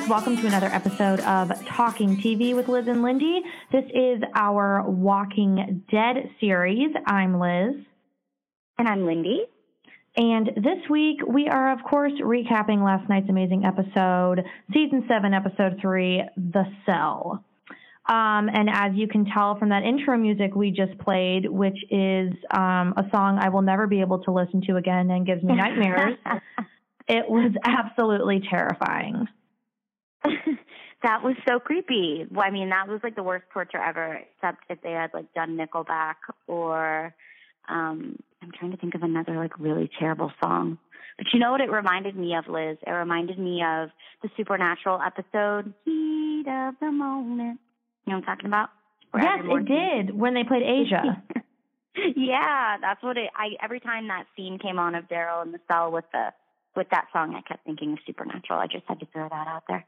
listeners. Welcome to another episode of Talking TV with Liz and Lindy. This is our Walking Dead series. I'm Liz. And I'm Lindy. And this week, we are, of course, recapping last night's amazing episode, season seven, episode three, The Cell. Um, and as you can tell from that intro music we just played, which is um, a song I will never be able to listen to again and gives me nightmares, it was absolutely terrifying. that was so creepy. Well, I mean, that was like the worst torture ever, except if they had like done Nickelback or um I'm trying to think of another like really terrible song. But you know what it reminded me of, Liz? It reminded me of the Supernatural episode, Heat of the Moment. You know what I'm talking about? Where yes, it did when they played Asia. yeah, that's what it. I every time that scene came on of Daryl in the cell with the with that song, I kept thinking of Supernatural. I just had to throw that out there.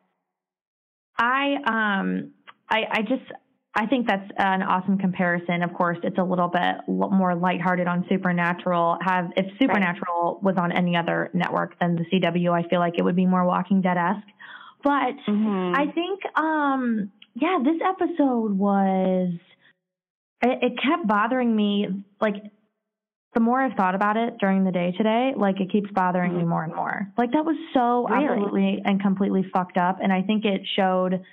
I um I I just I think that's an awesome comparison. Of course, it's a little bit more lighthearted on Supernatural. Have if Supernatural right. was on any other network than the CW, I feel like it would be more Walking Dead esque. But mm-hmm. I think, um, yeah, this episode was. It, it kept bothering me. Like the more I've thought about it during the day today, like it keeps bothering mm-hmm. me more and more. Like that was so really? absolutely and completely fucked up, and I think it showed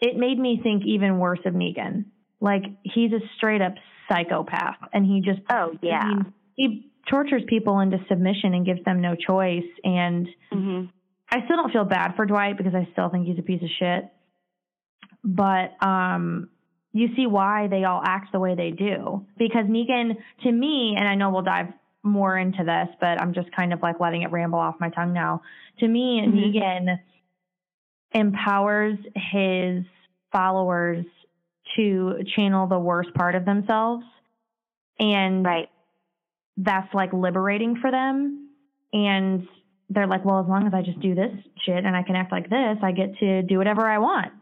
it made me think even worse of Negan. Like he's a straight up psychopath, and he just oh yeah mean, he tortures people into submission and gives them no choice. And mm-hmm. I still don't feel bad for Dwight because I still think he's a piece of shit. But um, you see why they all act the way they do because Negan, to me, and I know we'll dive more into this, but I'm just kind of like letting it ramble off my tongue now. To me, mm-hmm. Negan empowers his followers to channel the worst part of themselves. And right. that's like liberating for them. And they're like, well, as long as I just do this shit and I can act like this, I get to do whatever I want.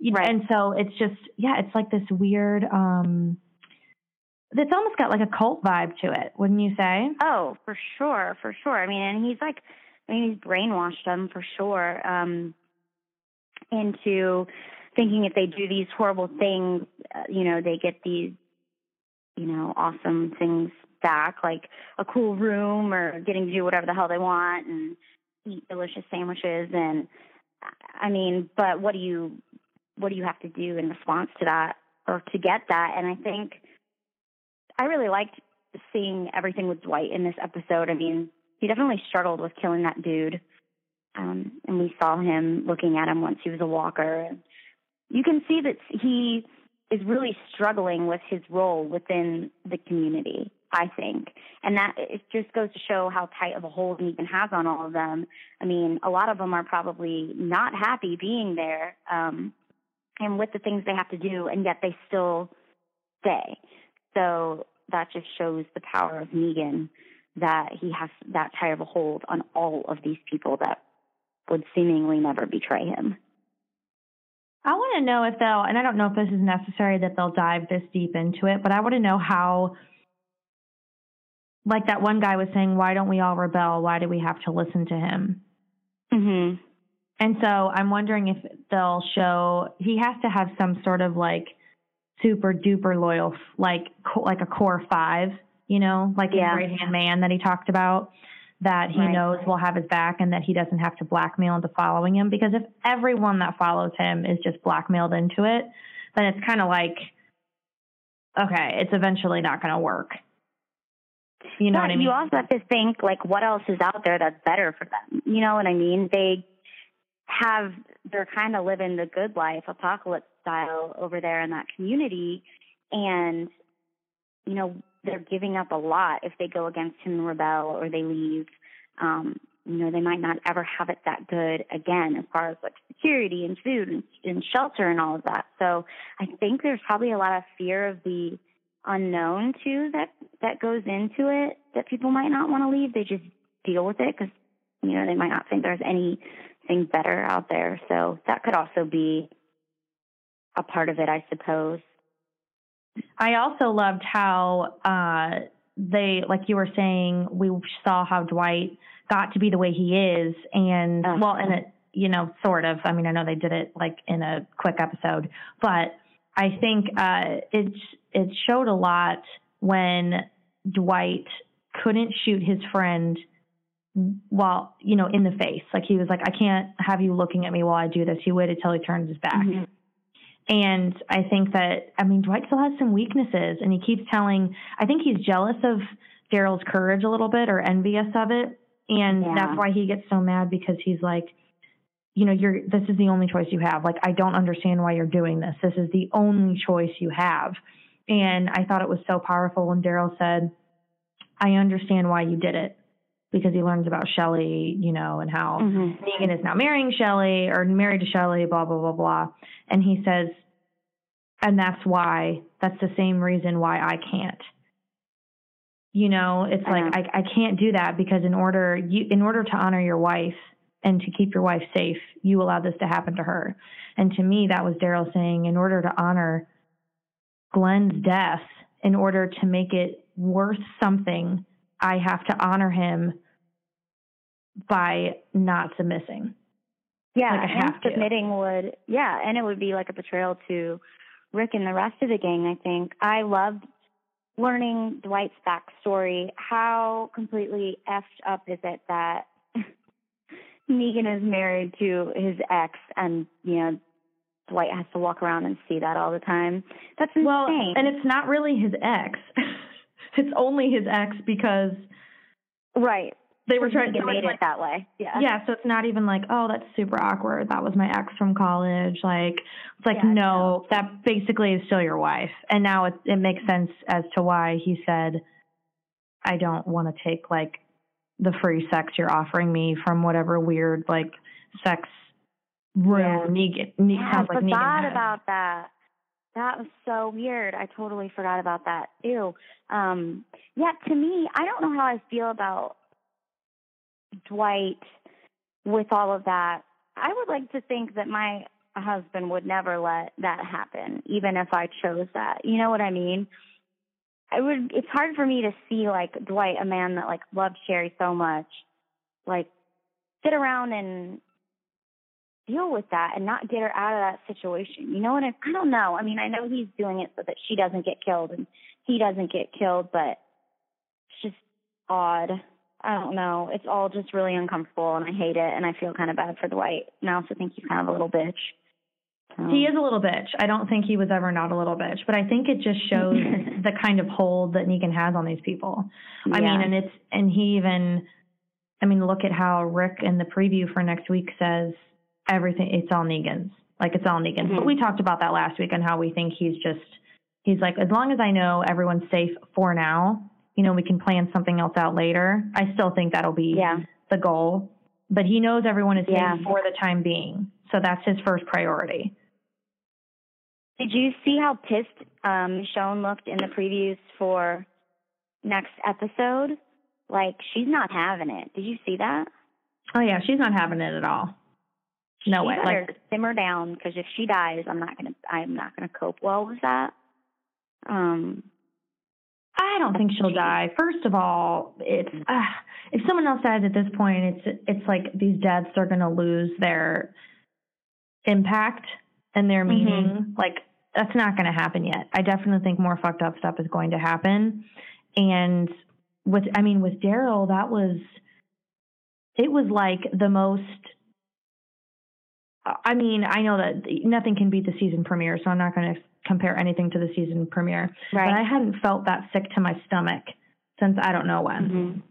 Right. And so it's just, yeah, it's like this weird, um, it's almost got like a cult vibe to it, wouldn't you say? Oh, for sure, for sure. I mean, and he's like, I mean, he's brainwashed them for sure. Um, into thinking if they do these horrible things, uh, you know, they get these, you know, awesome things back, like a cool room or getting to do whatever the hell they want and eat delicious sandwiches. And I mean, but what do you, what do you have to do in response to that or to get that? And I think I really liked seeing everything with Dwight in this episode. I mean, he definitely struggled with killing that dude. Um, and we saw him looking at him once he was a walker. You can see that he is really struggling with his role within the community, I think. And that it just goes to show how tight of a hold Negan has on all of them. I mean, a lot of them are probably not happy being there um, and with the things they have to do, and yet they still stay. So that just shows the power of Negan that he has that tight of a hold on all of these people that would seemingly never betray him. I want to know if they'll, and I don't know if this is necessary that they'll dive this deep into it, but I want to know how, like that one guy was saying, why don't we all rebel? Why do we have to listen to him? Mm-hmm. And so I'm wondering if they'll show he has to have some sort of like super duper loyal, like like a core five, you know, like yeah. a right hand man that he talked about that he right. knows will have his back and that he doesn't have to blackmail into following him. Because if everyone that follows him is just blackmailed into it, then it's kind of like, okay, it's eventually not going to work. You know but what I mean? You also have to think like, what else is out there that's better for them? You know what I mean? They have they're kind of living the good life, apocalypse style over there in that community, and you know they're giving up a lot if they go against him and rebel or they leave. Um, you know, they might not ever have it that good again as far as like security and food and, and shelter and all of that. So I think there's probably a lot of fear of the unknown too that that goes into it that people might not want to leave. They just deal with it because you know they might not think there's anything better out there. So that could also be a part of it, I suppose. I also loved how uh, they, like you were saying, we saw how Dwight got to be the way he is, and well, and it you know, sort of. I mean, I know they did it like in a quick episode, but I think uh, it it showed a lot when Dwight couldn't shoot his friend while you know in the face. Like he was like, I can't have you looking at me while I do this. He waited till he turned his back. Mhm. And I think that I mean Dwight still has some weaknesses, and he keeps telling. I think he's jealous of Daryl's courage a little bit, or envious of it, and Yeah. that's why he gets so mad because he's like, you know, you're this is the only choice you have. Like I don't understand why you're doing this. This is the only choice you have. And I thought it was so powerful when Daryl said, "I understand why you did it." Because he learns about Shelley, you know, and how Mhm. Negan is now marrying Shelley or married to Shelley, blah, blah, blah, blah. And he says, and that's why, that's the same reason why I can't. You know, it's like. I, I can't do that because in order, you, in order to honor your wife and to keep your wife safe, you allow this to happen to her. And to me, that was Daryl saying, in order to honor Glenn's death, in order to make it worth something, I have to honor him by not submitting. Yeah, Like, I and have to. submitting would, yeah, and it would be like a betrayal to Rick and the rest of the gang. I think I loved learning Dwight's backstory. How completely effed up is it that Negan is married to his ex, and you know Dwight has to walk around and see that all the time. That's insane. Well, and it's not really his ex. it's only his ex because right. They were trying to made like, it that way. Yeah. Yeah, so it's not even like, oh, that's super awkward. That was my ex from college. Like, it's like, Yeah, no, that basically is still your wife. And now it it makes sense as to why he said, I don't want to take like the free sex you're offering me from whatever weird like sex room Yeah. Negan, Ne- Yeah, I like Negan forgot had. about that. That was so weird. I totally forgot about that. Ew. Um, yeah, to me, I don't know how I feel about Dwight with all of that. I would like to think that my husband would never let that happen, even if I chose that. You know what I mean? I would. It's hard for me to see like Dwight, a man that like loved Sherry so much, like sit around and deal with that and not get her out of that situation. You know what I I don't know. I mean, I know he's doing it so that she doesn't get killed and he doesn't get killed, but it's just odd. I don't know. It's all just really uncomfortable and I hate it and I feel kind of bad for Dwight. And I also think he's kind of a little bitch. So- He is a little bitch. I don't think he was ever not a little bitch, but I think it just shows the kind of hold that Negan has on these people. I Yeah. mean, and it's and he even, I mean, look at how Rick in the preview for next week says everything. It's all Negan's. Like it's all Negan's. But Mhm. we talked about that last week and how we think he's just. He's like, as long as I know everyone's safe for now, you know, we can plan something else out later. I still think that'll be Yeah. the goal. But he knows everyone is Yeah. for the time being, so that's his first priority. Did you see how pissed um Michonne looked in the previews for next episode? Like she's not having it. Did you see that? Oh yeah, she's not having it at all. No she way. Better Like simmer down because if she dies, I'm not gonna I'm not gonna cope well with that. Um, I don't think she'll die. First of all, it's uh, if someone else dies at this point, it's it's like these deaths are going to lose their impact and their meaning. Like that's not going to happen yet. I definitely think more fucked up stuff is going to happen. And with I mean with Daryl, that was it was like the most I mean, I know that nothing can beat the season premiere, so I'm not going to compare anything to the season premiere. But I hadn't felt that sick to my stomach since I don't know when. Mhm.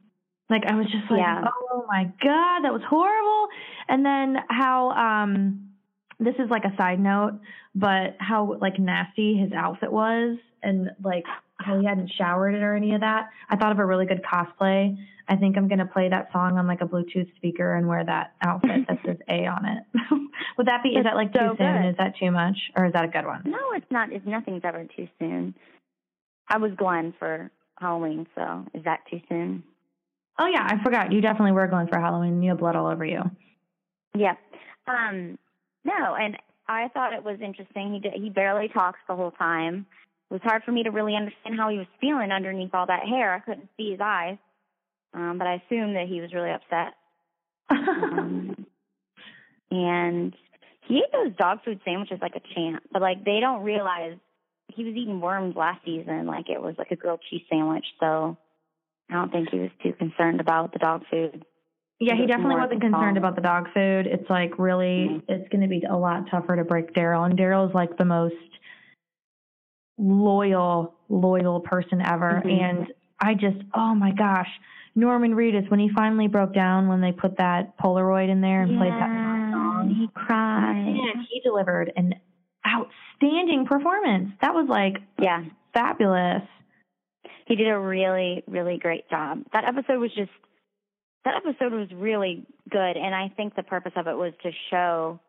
Like I was just like, Yeah. oh my god, that was horrible. And then how um this is like a side note, but how like nasty his outfit was and like how he hadn't showered it or any of that. I thought of a really good cosplay. I think I'm gonna play that song on like a Bluetooth speaker and wear that outfit that says A on it. Would that be is that like so too soon? Is that too much? Or is that a good one? No, it's not. It's nothing's ever too soon. I was Glenn for Halloween, so is that too soon? Oh yeah, I forgot. You definitely were going for Halloween. You have blood all over you. Yep. Um, no, and I thought it was interesting. He did, he barely talks the whole time. It was hard for me to really understand how he was feeling underneath all that hair. I couldn't see his eyes, um, but I assumed that he was really upset. Um, and he ate those dog food sandwiches like a champ. But like they don't realize he was eating worms last season, like it was like a grilled cheese sandwich. So I don't think he was too concerned about the dog food. Yeah, he definitely wasn't concerned about the dog food. It's like really, Mhm. it's going to be a lot tougher to break Daryl, and Daryl's like the most loyal, loyal person ever. Mhm. And I just, oh my gosh, Norman Reedus when he finally broke down when they put that Polaroid in there and played that song. he cried. Man, he delivered an outstanding performance. That was like Yeah, fabulous. he did a really, really great job. That episode was just that episode was really good, and I think the purpose of it was to show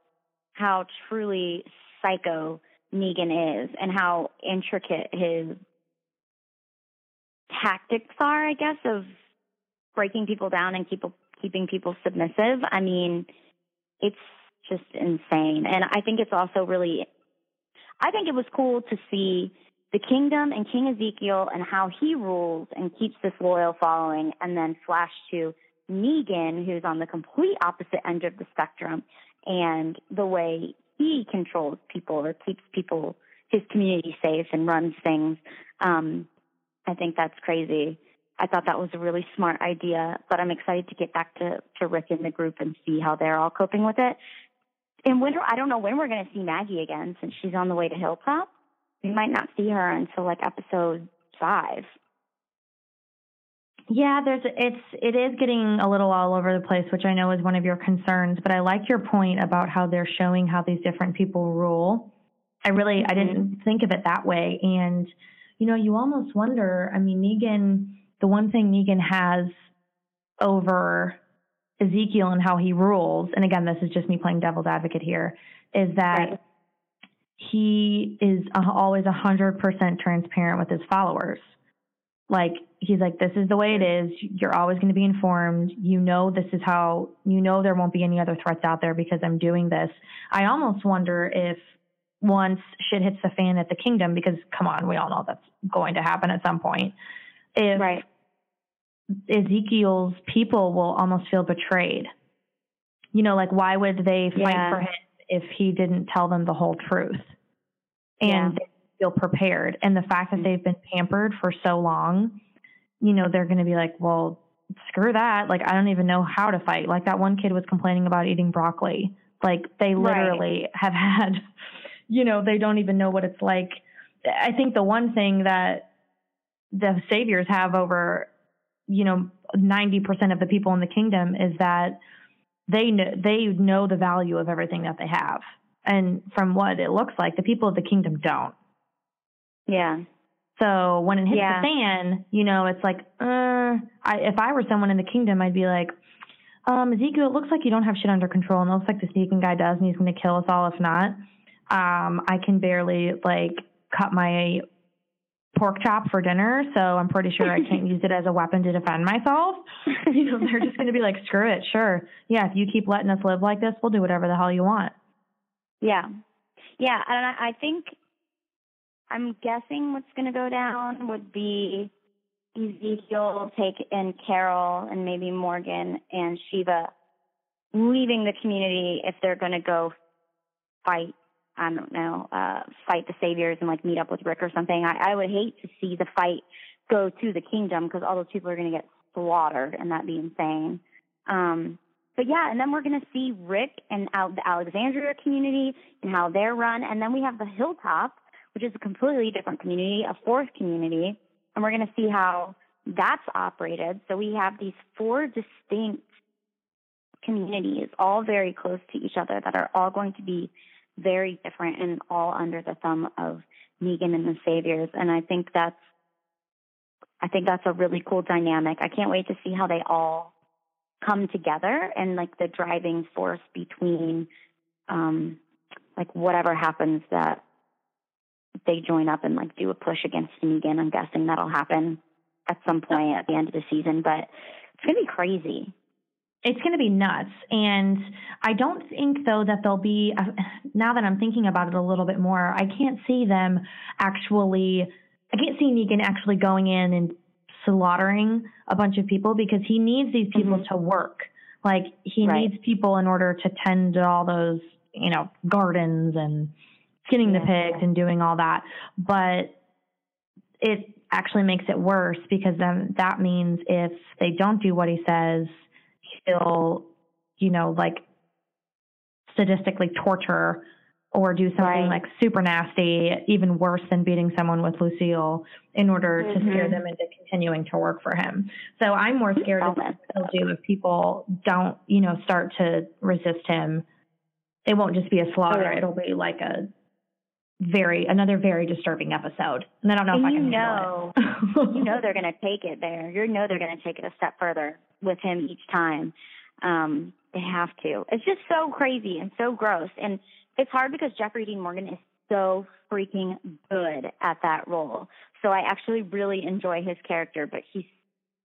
how truly psycho Negan is and how intricate his tactics are, I guess, of breaking people down and keep, keeping people submissive. I mean, it's just insane. And I think it's also really, I think it was cool to see the kingdom and King Ezekiel and how he rules and keeps this loyal following, and then flash to Negan, who's on the complete opposite end of the spectrum, and the way he controls people or keeps people, his community safe and runs things. Um, I think that's crazy. I thought that was a really smart idea, but I'm excited to get back to, to Rick and the group and see how they're all coping with it. And when I don't know when we're going to see Maggie again since she's on the way to Hilltop. We might not see her until like episode five. Yeah, there's it's it is getting a little all over the place, which I know is one of your concerns, but I like your point about how they're showing how these different people rule. I really I didn't mm-hmm. think of it that way and you know, you almost wonder, I mean Negan the one thing Negan has over Ezekiel and how he rules, and again, this is just me playing devil's advocate here, is that Right. he is always a hundred percent transparent with his followers. Like he's like, this is the way it is. You're always going to be informed. You know this is how. You know there won't be any other threats out there because I'm doing this. I almost wonder if once shit hits the fan at the kingdom, because come on, we all know that's going to happen at some point. If Right. Ezekiel's people will almost feel betrayed. You know, like why would they fight Yeah. for him if he didn't tell them the whole truth? And Yeah. Feel prepared. And the fact that mm-hmm. they've been pampered for so long, you know, they're going to be like, well, screw that. Like, I don't even know how to fight. Like, that one kid was complaining about eating broccoli. Like, they Right. literally have had, you know, they don't even know what it's like. I think the one thing that the saviors have over, you know, 90% of the people in the kingdom is that they know, they know the value of everything that they have. And from what it looks like, the people of the kingdom don't. Yeah. So when it hits Yeah. the fan, you know, it's like, uh, I, if I were someone in the kingdom, I'd be like, um, Ezekiel, it looks like you don't have shit under control, and it looks like the sneaking guy does, and he's going to kill us all if not. Um, I can barely like cut my pork chop for dinner, so I'm pretty sure I can't use it as a weapon to defend myself. You know, they're just going to be like, screw it, sure, yeah. If you keep letting us live like this, we'll do whatever the hell you want. Yeah. Yeah. And I, I think I'm guessing what's going to go down would be Ezekiel take in Carol and maybe Morgan and Shiva leaving the community if they're going to go fight. I don't know, uh, fight the saviors and like meet up with Rick or something. I, I would hate to see the fight go to the kingdom because all those people are going to get slaughtered and that'd be insane. Um, but yeah, and then we're going to see Rick and Al- the Alexandria community and how they're run. And then we have the Hilltop, which is a completely different community, a fourth community. And we're going to see how that's operated. So we have these four distinct communities, all very close to each other, that are all going to be very different and all under the thumb of Negan and the Saviors. And I think that's, I think that's a really cool dynamic. I can't wait to see how they all come together and like the driving force between um like whatever happens that they join up and like do a push against Negan. I'm guessing that'll happen at some point at the end of the season, but it's gonna be crazy. it's going to be nuts. And I don't think, though, that there'll be, now that I'm thinking about it a little bit more, I can't see them actually, I can't see Negan actually going in and slaughtering a bunch of people because he needs these people Mhm. to work. Like he Right. needs people in order to tend to all those, you know, gardens and skinning the pigs and doing all that. But it actually makes it worse because then that means if they don't do what he says, he'll, you know, like statistically torture or do something Right. like super nasty, even worse than beating someone with Lucille in order to mm-hmm. scare them into continuing to work for him. So I'm more scared of what he'll do if people don't, you know, start to resist him. It won't just be a slaughter. It'll be like a very another very disturbing episode. And I don't know And if I you can know- handle it. you know they're going to take it there. You know they're going to take it a step further with him each time. Um, they have to. It's just so crazy and so gross, and it's hard because Jeffrey Dean Morgan is so freaking good at that role. So I actually really enjoy his character, but he's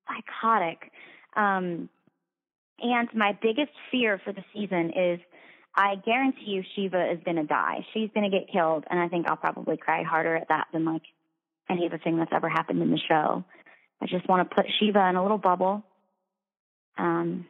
psychotic. Um, and my biggest fear for the season is I guarantee you Shiva is going to die. She's going to get killed, and I think I'll probably cry harder at that than like any of the thing that's ever happened in the show. I just want to put Shiva in a little bubble. Um,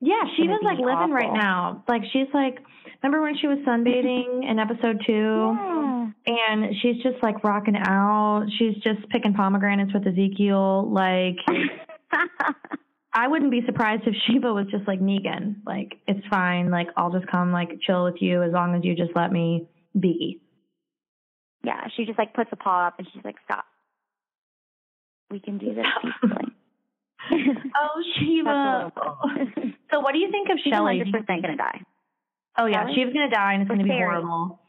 Yeah, was like living right now. Like she's like, remember when she was sunbathing in episode two? yeah. And she's just like rocking out. She's just picking pomegranates with Ezekiel. Like, I wouldn't be surprised if Shiva was just like Negan. Like, it's fine. Like, I'll just come like chill with you as long as you just let me be. yeah, she just like puts a paw up and she's like, "Stop. We can do this peacefully." Oh, Shiva. So, what do you think of She's Shelly? 100 percent gonna die. Oh yeah, Shelley? she gonna die, and it's Or gonna be horrible.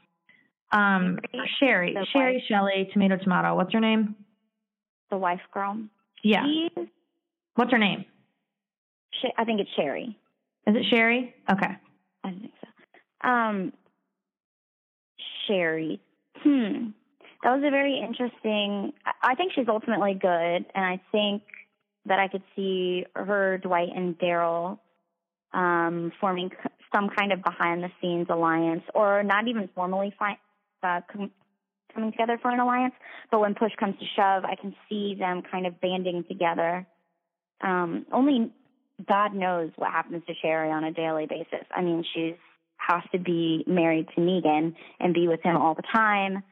Um, Sherry, The Sherry, wife. Shelley, tomato, tomato. What's her name? The wife girl. Yeah. She's, What's her name? Sh- I think it's Sherry. Is it Sherry? Okay. I think so. Um, Sherry. Hmm. That was a very interesting. I- I think she's ultimately good, and I think that I could see her, Dwight, and Daryl um, forming c- some kind of behind-the-scenes alliance, or not even formally fi- uh, com- coming together for an alliance. But when push comes to shove, I can see them kind of banding together. Um, only God knows what happens to Sherry on a daily basis. I mean, she's has to be married to Negan and be with him all the time.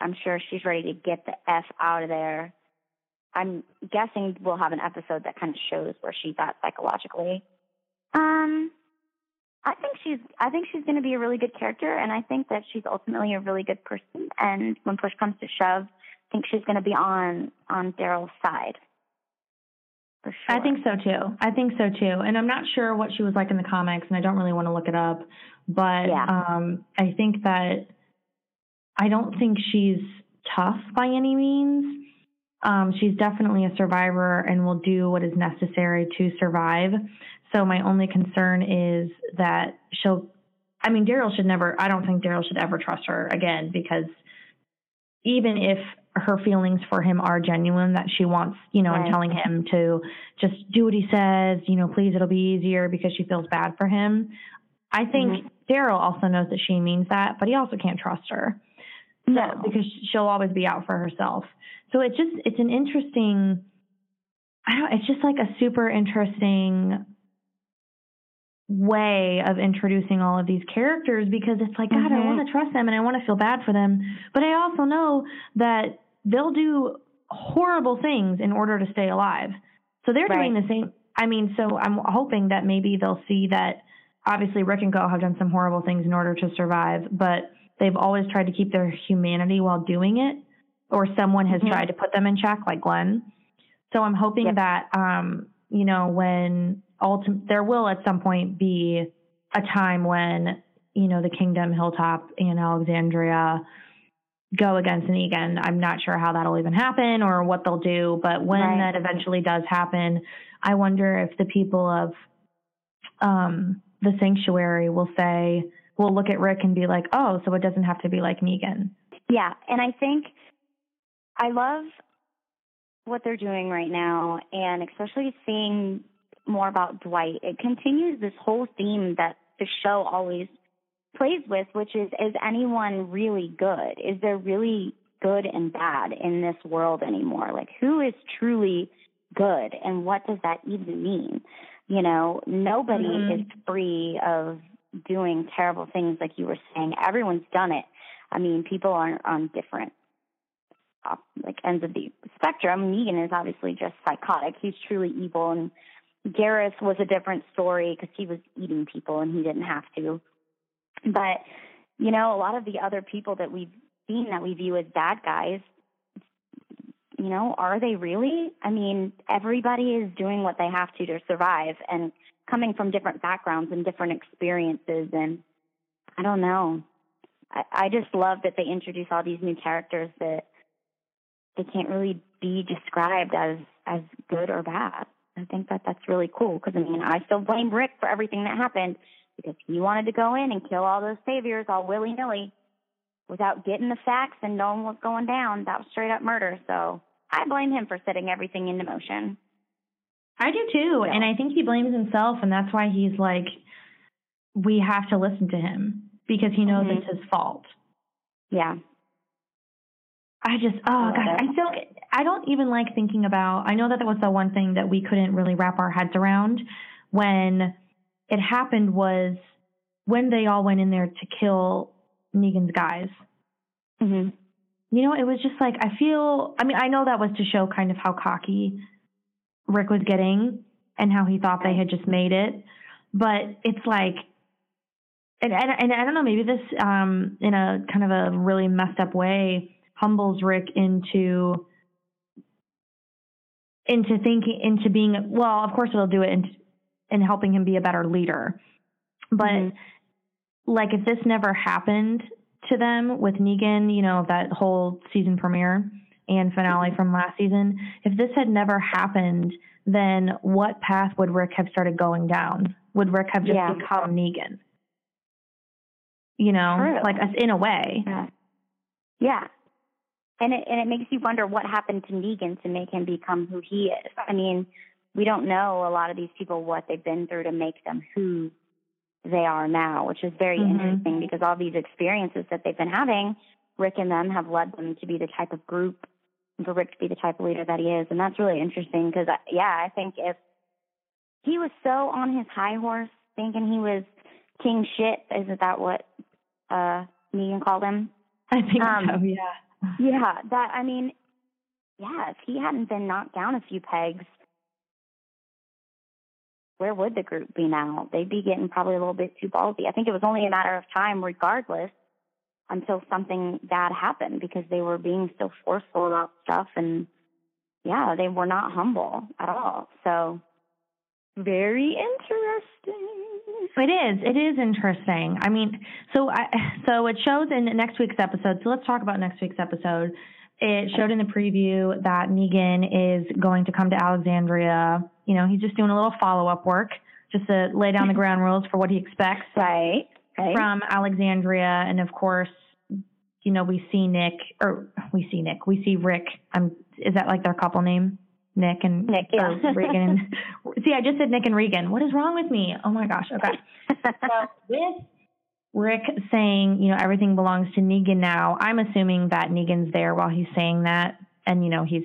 I'm sure she's ready to get the F out of there. I'm guessing we'll have an episode that kind of shows where she's at psychologically. Um, I think she's I think she's going to be a really good character, and I think that she's ultimately a really good person. And when push comes to shove, I think she's going to be on on Daryl's side. Sure. I think so too. I think so too. And I'm not sure what she was like in the comics, and I don't really want to look it up. But Yeah. um, I think that I don't think she's tough by any means. Um, she's definitely a survivor and will do what is necessary to survive. So my only concern is that she'll. I mean, Daryl should never. I don't think Daryl should ever trust her again because even if her feelings for him are genuine, that she wants, you know, and Right. telling him to just do what he says, you know, please, it'll be easier because she feels bad for him. I think Mhm. Daryl also knows that she means that, but he also can't trust her. So, No. because she'll always be out for herself. So it's just, it's an interesting, I don't, it's just like a super interesting way of introducing all of these characters because it's like, God, I Mhm. want to trust them and I want to feel bad for them. But I also know that they'll do horrible things in order to stay alive. So they're doing the same. I mean, so I'm hoping that maybe they'll see that obviously Rick and Go have done some horrible things in order to survive, but they've always tried to keep their humanity while doing it, or someone has Mhm. tried to put them in check, like Glenn. So I'm hoping Yep. that, um, you know, when ultim- there will at some point be a time when, you know, the Kingdom, Hilltop, and Alexandria go against Negan. I'm not sure how that'll even happen or what they'll do, but when Right. that eventually does happen, I wonder if the people of um, the sanctuary will say, will look at Rick and be like, oh, so it doesn't have to be like Negan. Yeah, and I think I love what they're doing right now, and especially seeing more about Dwight. It continues this whole theme that the show always plays with, which is is anyone really good? Is there really good and bad in this world anymore? Like, who is truly good, and what does that even mean? You know, nobody Mhm. is free of doing terrible things like you were saying. Everyone's done it. I mean, people are on different like ends of the spectrum. Negan is obviously just psychotic. He's truly evil, and Gareth was a different story because he was eating people and he didn't have to. But you know, a lot of the other people that we've seen that we view as bad guys, you know, are they really? I mean, everybody is doing what they have to to survive, and coming from different backgrounds and different experiences, and I don't know. I, I just love that they introduce all these new characters that they can't really be described as as good or bad. I think that that's really cool because I mean I still blame Rick for everything that happened because he wanted to go in and kill all those saviors all willy nilly without getting the facts and knowing what's going down. That was straight up murder. So I blame him for setting everything into motion. I do too, Yeah. and I think he blames himself, and that's why he's like, we have to listen to him because he knows Mhm. it's his fault. Yeah. I just, oh love god, it. I still, I don't even like thinking about. I know that that was the one thing that we couldn't really wrap our heads around when it happened was when they all went in there to kill Negan's guys. Mhm. You know, it was just like I feel. I mean, I know that was to show kind of how cocky Rick was getting and how he thought they had just made it, but it's like. And, and, and I don't know, maybe this, um, in a kind of a really messed up way, humbles Rick into into thinking into being well of course it'll do it in helping him be a better leader but Mhm. like if this never happened to them with Negan you know that whole season premiere and finale from last season if this had never happened then what path would Rick have started going down would Rick have just Yeah. become Negan you know True. like us in a way Yeah. Yeah. And it and it makes you wonder what happened to Negan to make him become who he is. I mean, we don't know a lot of these people what they've been through to make them who they are now, which is very Mhm. interesting because all these experiences that they've been having, Rick and them have led them to be the type of group for Rick to be the type of leader that he is, and that's really interesting because yeah, I think if he was so on his high horse, thinking he was king shit, isn't that what uh Negan called him? I think Um, so yeah Yeah, that I mean, yeah, if he hadn't been knocked down a few pegs, where would the group be now? They'd be getting probably a little bit too ballsy. I think it was only a matter of time, regardless, until something bad happened because they were being so forceful about stuff and yeah, they were not humble at all. So very interesting. It is. It is interesting. I mean, so I so it shows in next week's episode. So let's talk about next week's episode. It showed in the preview that Negan is going to come to Alexandria. You know, he's just doing a little follow up work, just to lay down the ground rules for what he expects Right. Right. from Alexandria. And of course, you know, we see Nick, or we see Nick, we see Rick. Um, is that like their couple name? Nick and Nick, yeah. Regan. see, I just said Nick and Regan. What is wrong with me? Oh my gosh. Okay. so with Rick saying, you know, everything belongs to Negan now, I'm assuming that Negan's there while he's saying that, and you know, he's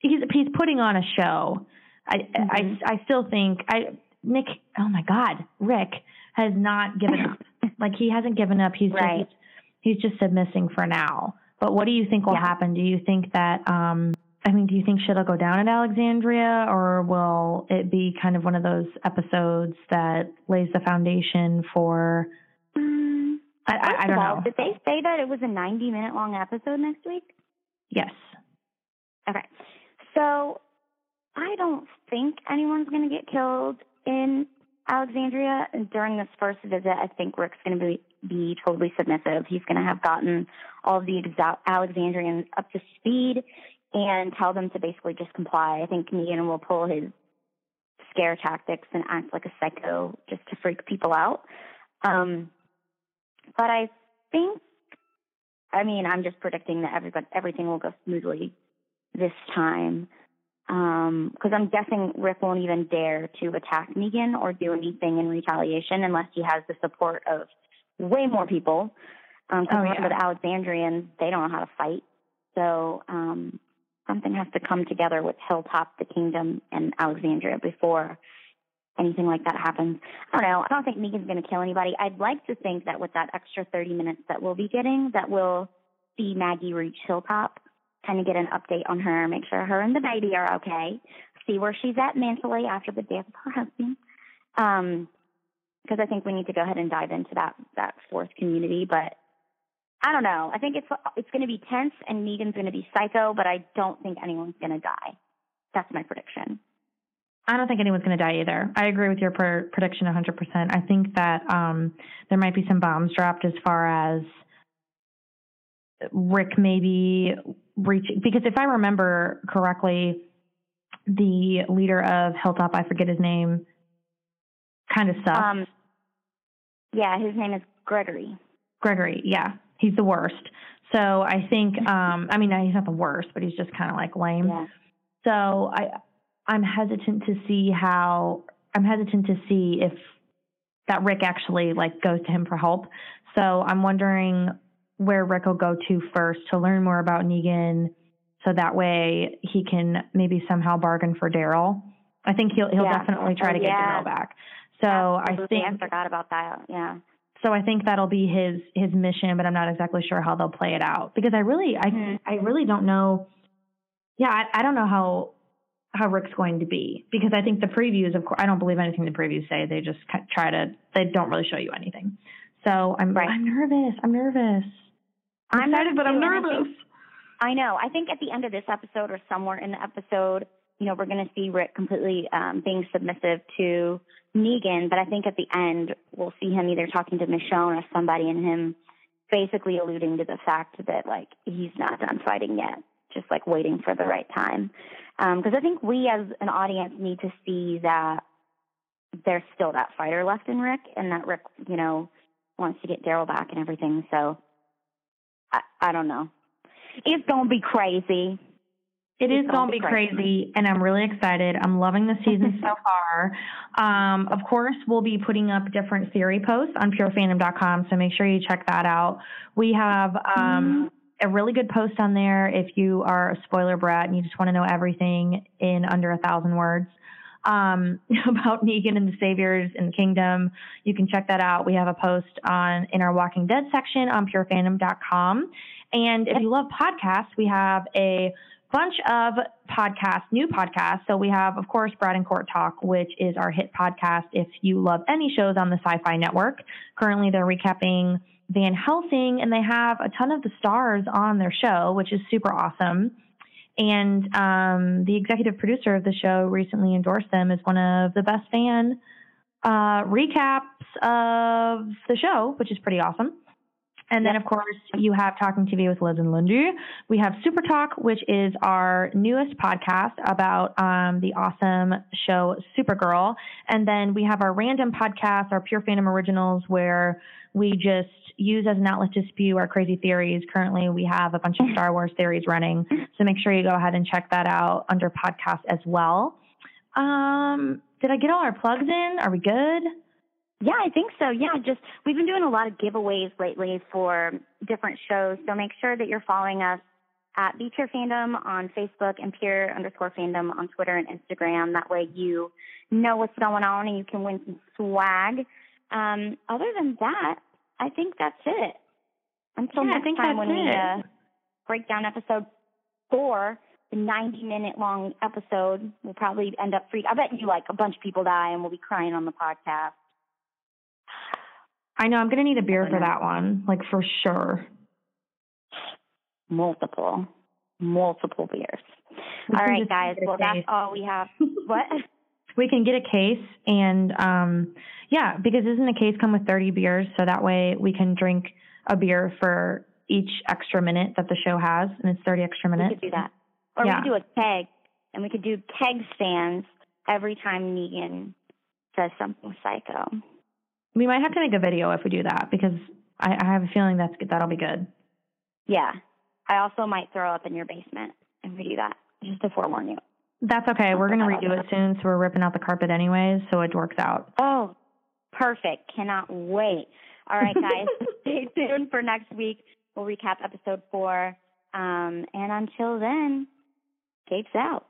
he's he's putting on a show. I Mhm. I I still think I Nick. Oh my God, Rick has not given up. like he hasn't given up. He's Right. just he's just submissing for now. But what do you think will Yeah. happen? Do you think that um I mean, do you think shit'll go down at Alexandria, or will it be kind of one of those episodes that lays the foundation for? Mm, I, I, I don't all, know. Did they say that it was a 90 minute long episode next week? Yes. Okay. So I don't think anyone's going to get killed in Alexandria. And during this first visit, I think Rick's going to be, be totally submissive. He's going to have gotten all of the exa- Alexandrians up to speed and tell them to basically just comply. I think Negan will pull his scare tactics and act like a psycho just to freak people out. Um, but I think, I mean, I'm just predicting that everybody, everything will go smoothly this time. Because I'm guessing Rick won't even dare to attack Negan or do anything in retaliation unless he has the support of way more people. Because Oh, remember, yeah. the Alexandrians, they don't know how to fight. So um, something something has to come together with Hilltop, the Kingdom, and Alexandria before anything like that happens. I don't know. I don't think Negan's going to kill anybody. I'd like to think that with that extra 30 minutes that we'll be getting, that we'll see Maggie reach Hilltop, kind of get an update on her, make sure her and the baby are okay, see where she's at mentally after the death of her husband. Um, because I think we need to go ahead and dive into that that fourth community. But I don't know. I think it's it's going to be tense, and Negan's going to be psycho, but I don't think anyone's going to die. That's my prediction. I don't think anyone's going to die either. I agree with your pr- prediction 100%. I think that um, there might be some bombs dropped as far as Rick maybe reaching, because if I remember correctly, the leader of Hilltop, I forget his name, kind of sucks. Um, yeah, his name is Gregory. Gregory, yeah, he's the worst. So I think, um, I mean, he's not the worst, but he's just kind of like lame. Yeah. So I, I'm hesitant to see how. I'm hesitant to see if that Rick actually like goes to him for help. So I'm wondering where Rick will go to first to learn more about Negan, so that way he can maybe somehow bargain for Daryl. I think he'll he'll yeah. definitely try to get yeah. Daryl back. So Absolutely. I think I forgot about that. Yeah. So I think that'll be his his mission, but I'm not exactly sure how they'll play it out because I really I mm-hmm. I really don't know. Yeah, I, I don't know how how Rick's going to be because I think the previews, of course, I don't believe anything the previews say. They just try to they don't really show you anything. So I'm right. I'm nervous. I'm nervous. I'm, excited, but I'm nervous. I know. I think at the end of this episode or somewhere in the episode, you know, we're going to see Rick completely um, being submissive to Negan, but I think at the end we'll see him either talking to Michonne or somebody and him basically alluding to the fact that like he's not done fighting yet, just like waiting for the right time. Because um, I think we as an audience need to see that there's still that fighter left in Rick, and that Rick, you know, wants to get Daryl back and everything. So I, I don't know. It's gonna be crazy. It is going to be crazy, and I'm really excited. I'm loving the season so far. Um, of course, we'll be putting up different theory posts on purefandom.com, so make sure you check that out. We have um, a really good post on there if you are a spoiler brat and you just want to know everything in under a thousand words um, about Negan and the Saviors in the Kingdom. You can check that out. We have a post on in our Walking Dead section on purefandom.com. And if you love podcasts, we have a bunch of podcasts, new podcasts. So we have, of course, Brad and Court Talk, which is our hit podcast. If you love any shows on the Sci Fi Network, currently they're recapping Van Helsing, and they have a ton of the stars on their show, which is super awesome. And um, the executive producer of the show recently endorsed them as one of the best fan uh, recaps of the show, which is pretty awesome. And then, of course, you have Talking TV with Liz and Lindy. We have Super Talk, which is our newest podcast about um, the awesome show Supergirl. And then we have our random podcast, our Pure Fandom Originals, where we just use as an outlet to spew our crazy theories. Currently, we have a bunch of Star Wars theories running. So make sure you go ahead and check that out under podcast as well. Um, did I get all our plugs in? Are we good? Yeah, I think so. Yeah, just we've been doing a lot of giveaways lately for different shows. So make sure that you're following us at Be Pure Fandom on Facebook and Pure underscore Fandom on Twitter and Instagram. That way you know what's going on and you can win some swag. Um, other than that, I think that's it. Until yeah, next time when it. we uh, break down episode four, the 90 minute long episode, we'll probably end up free. I bet you like a bunch of people die and we'll be crying on the podcast. I know I'm gonna need a beer for that one, like for sure. Multiple, multiple beers. We all right, guys. Well, that's all we have. what? We can get a case, and um, yeah, because doesn't a case come with 30 beers? So that way we can drink a beer for each extra minute that the show has, and it's 30 extra minutes. We could do that, or yeah. we could do a keg, and we could do keg stands every time Negan says something psycho. We might have to make a video if we do that because I, I have a feeling that's that'll be good. Yeah, I also might throw up in your basement if we do that. Just to forewarn you. That's okay. We're gonna redo it soon, so we're ripping out the carpet anyways, so it works out. Oh, perfect! Cannot wait. All right, guys, stay tuned for next week. We'll recap episode four. Um, and until then, Gabe's out.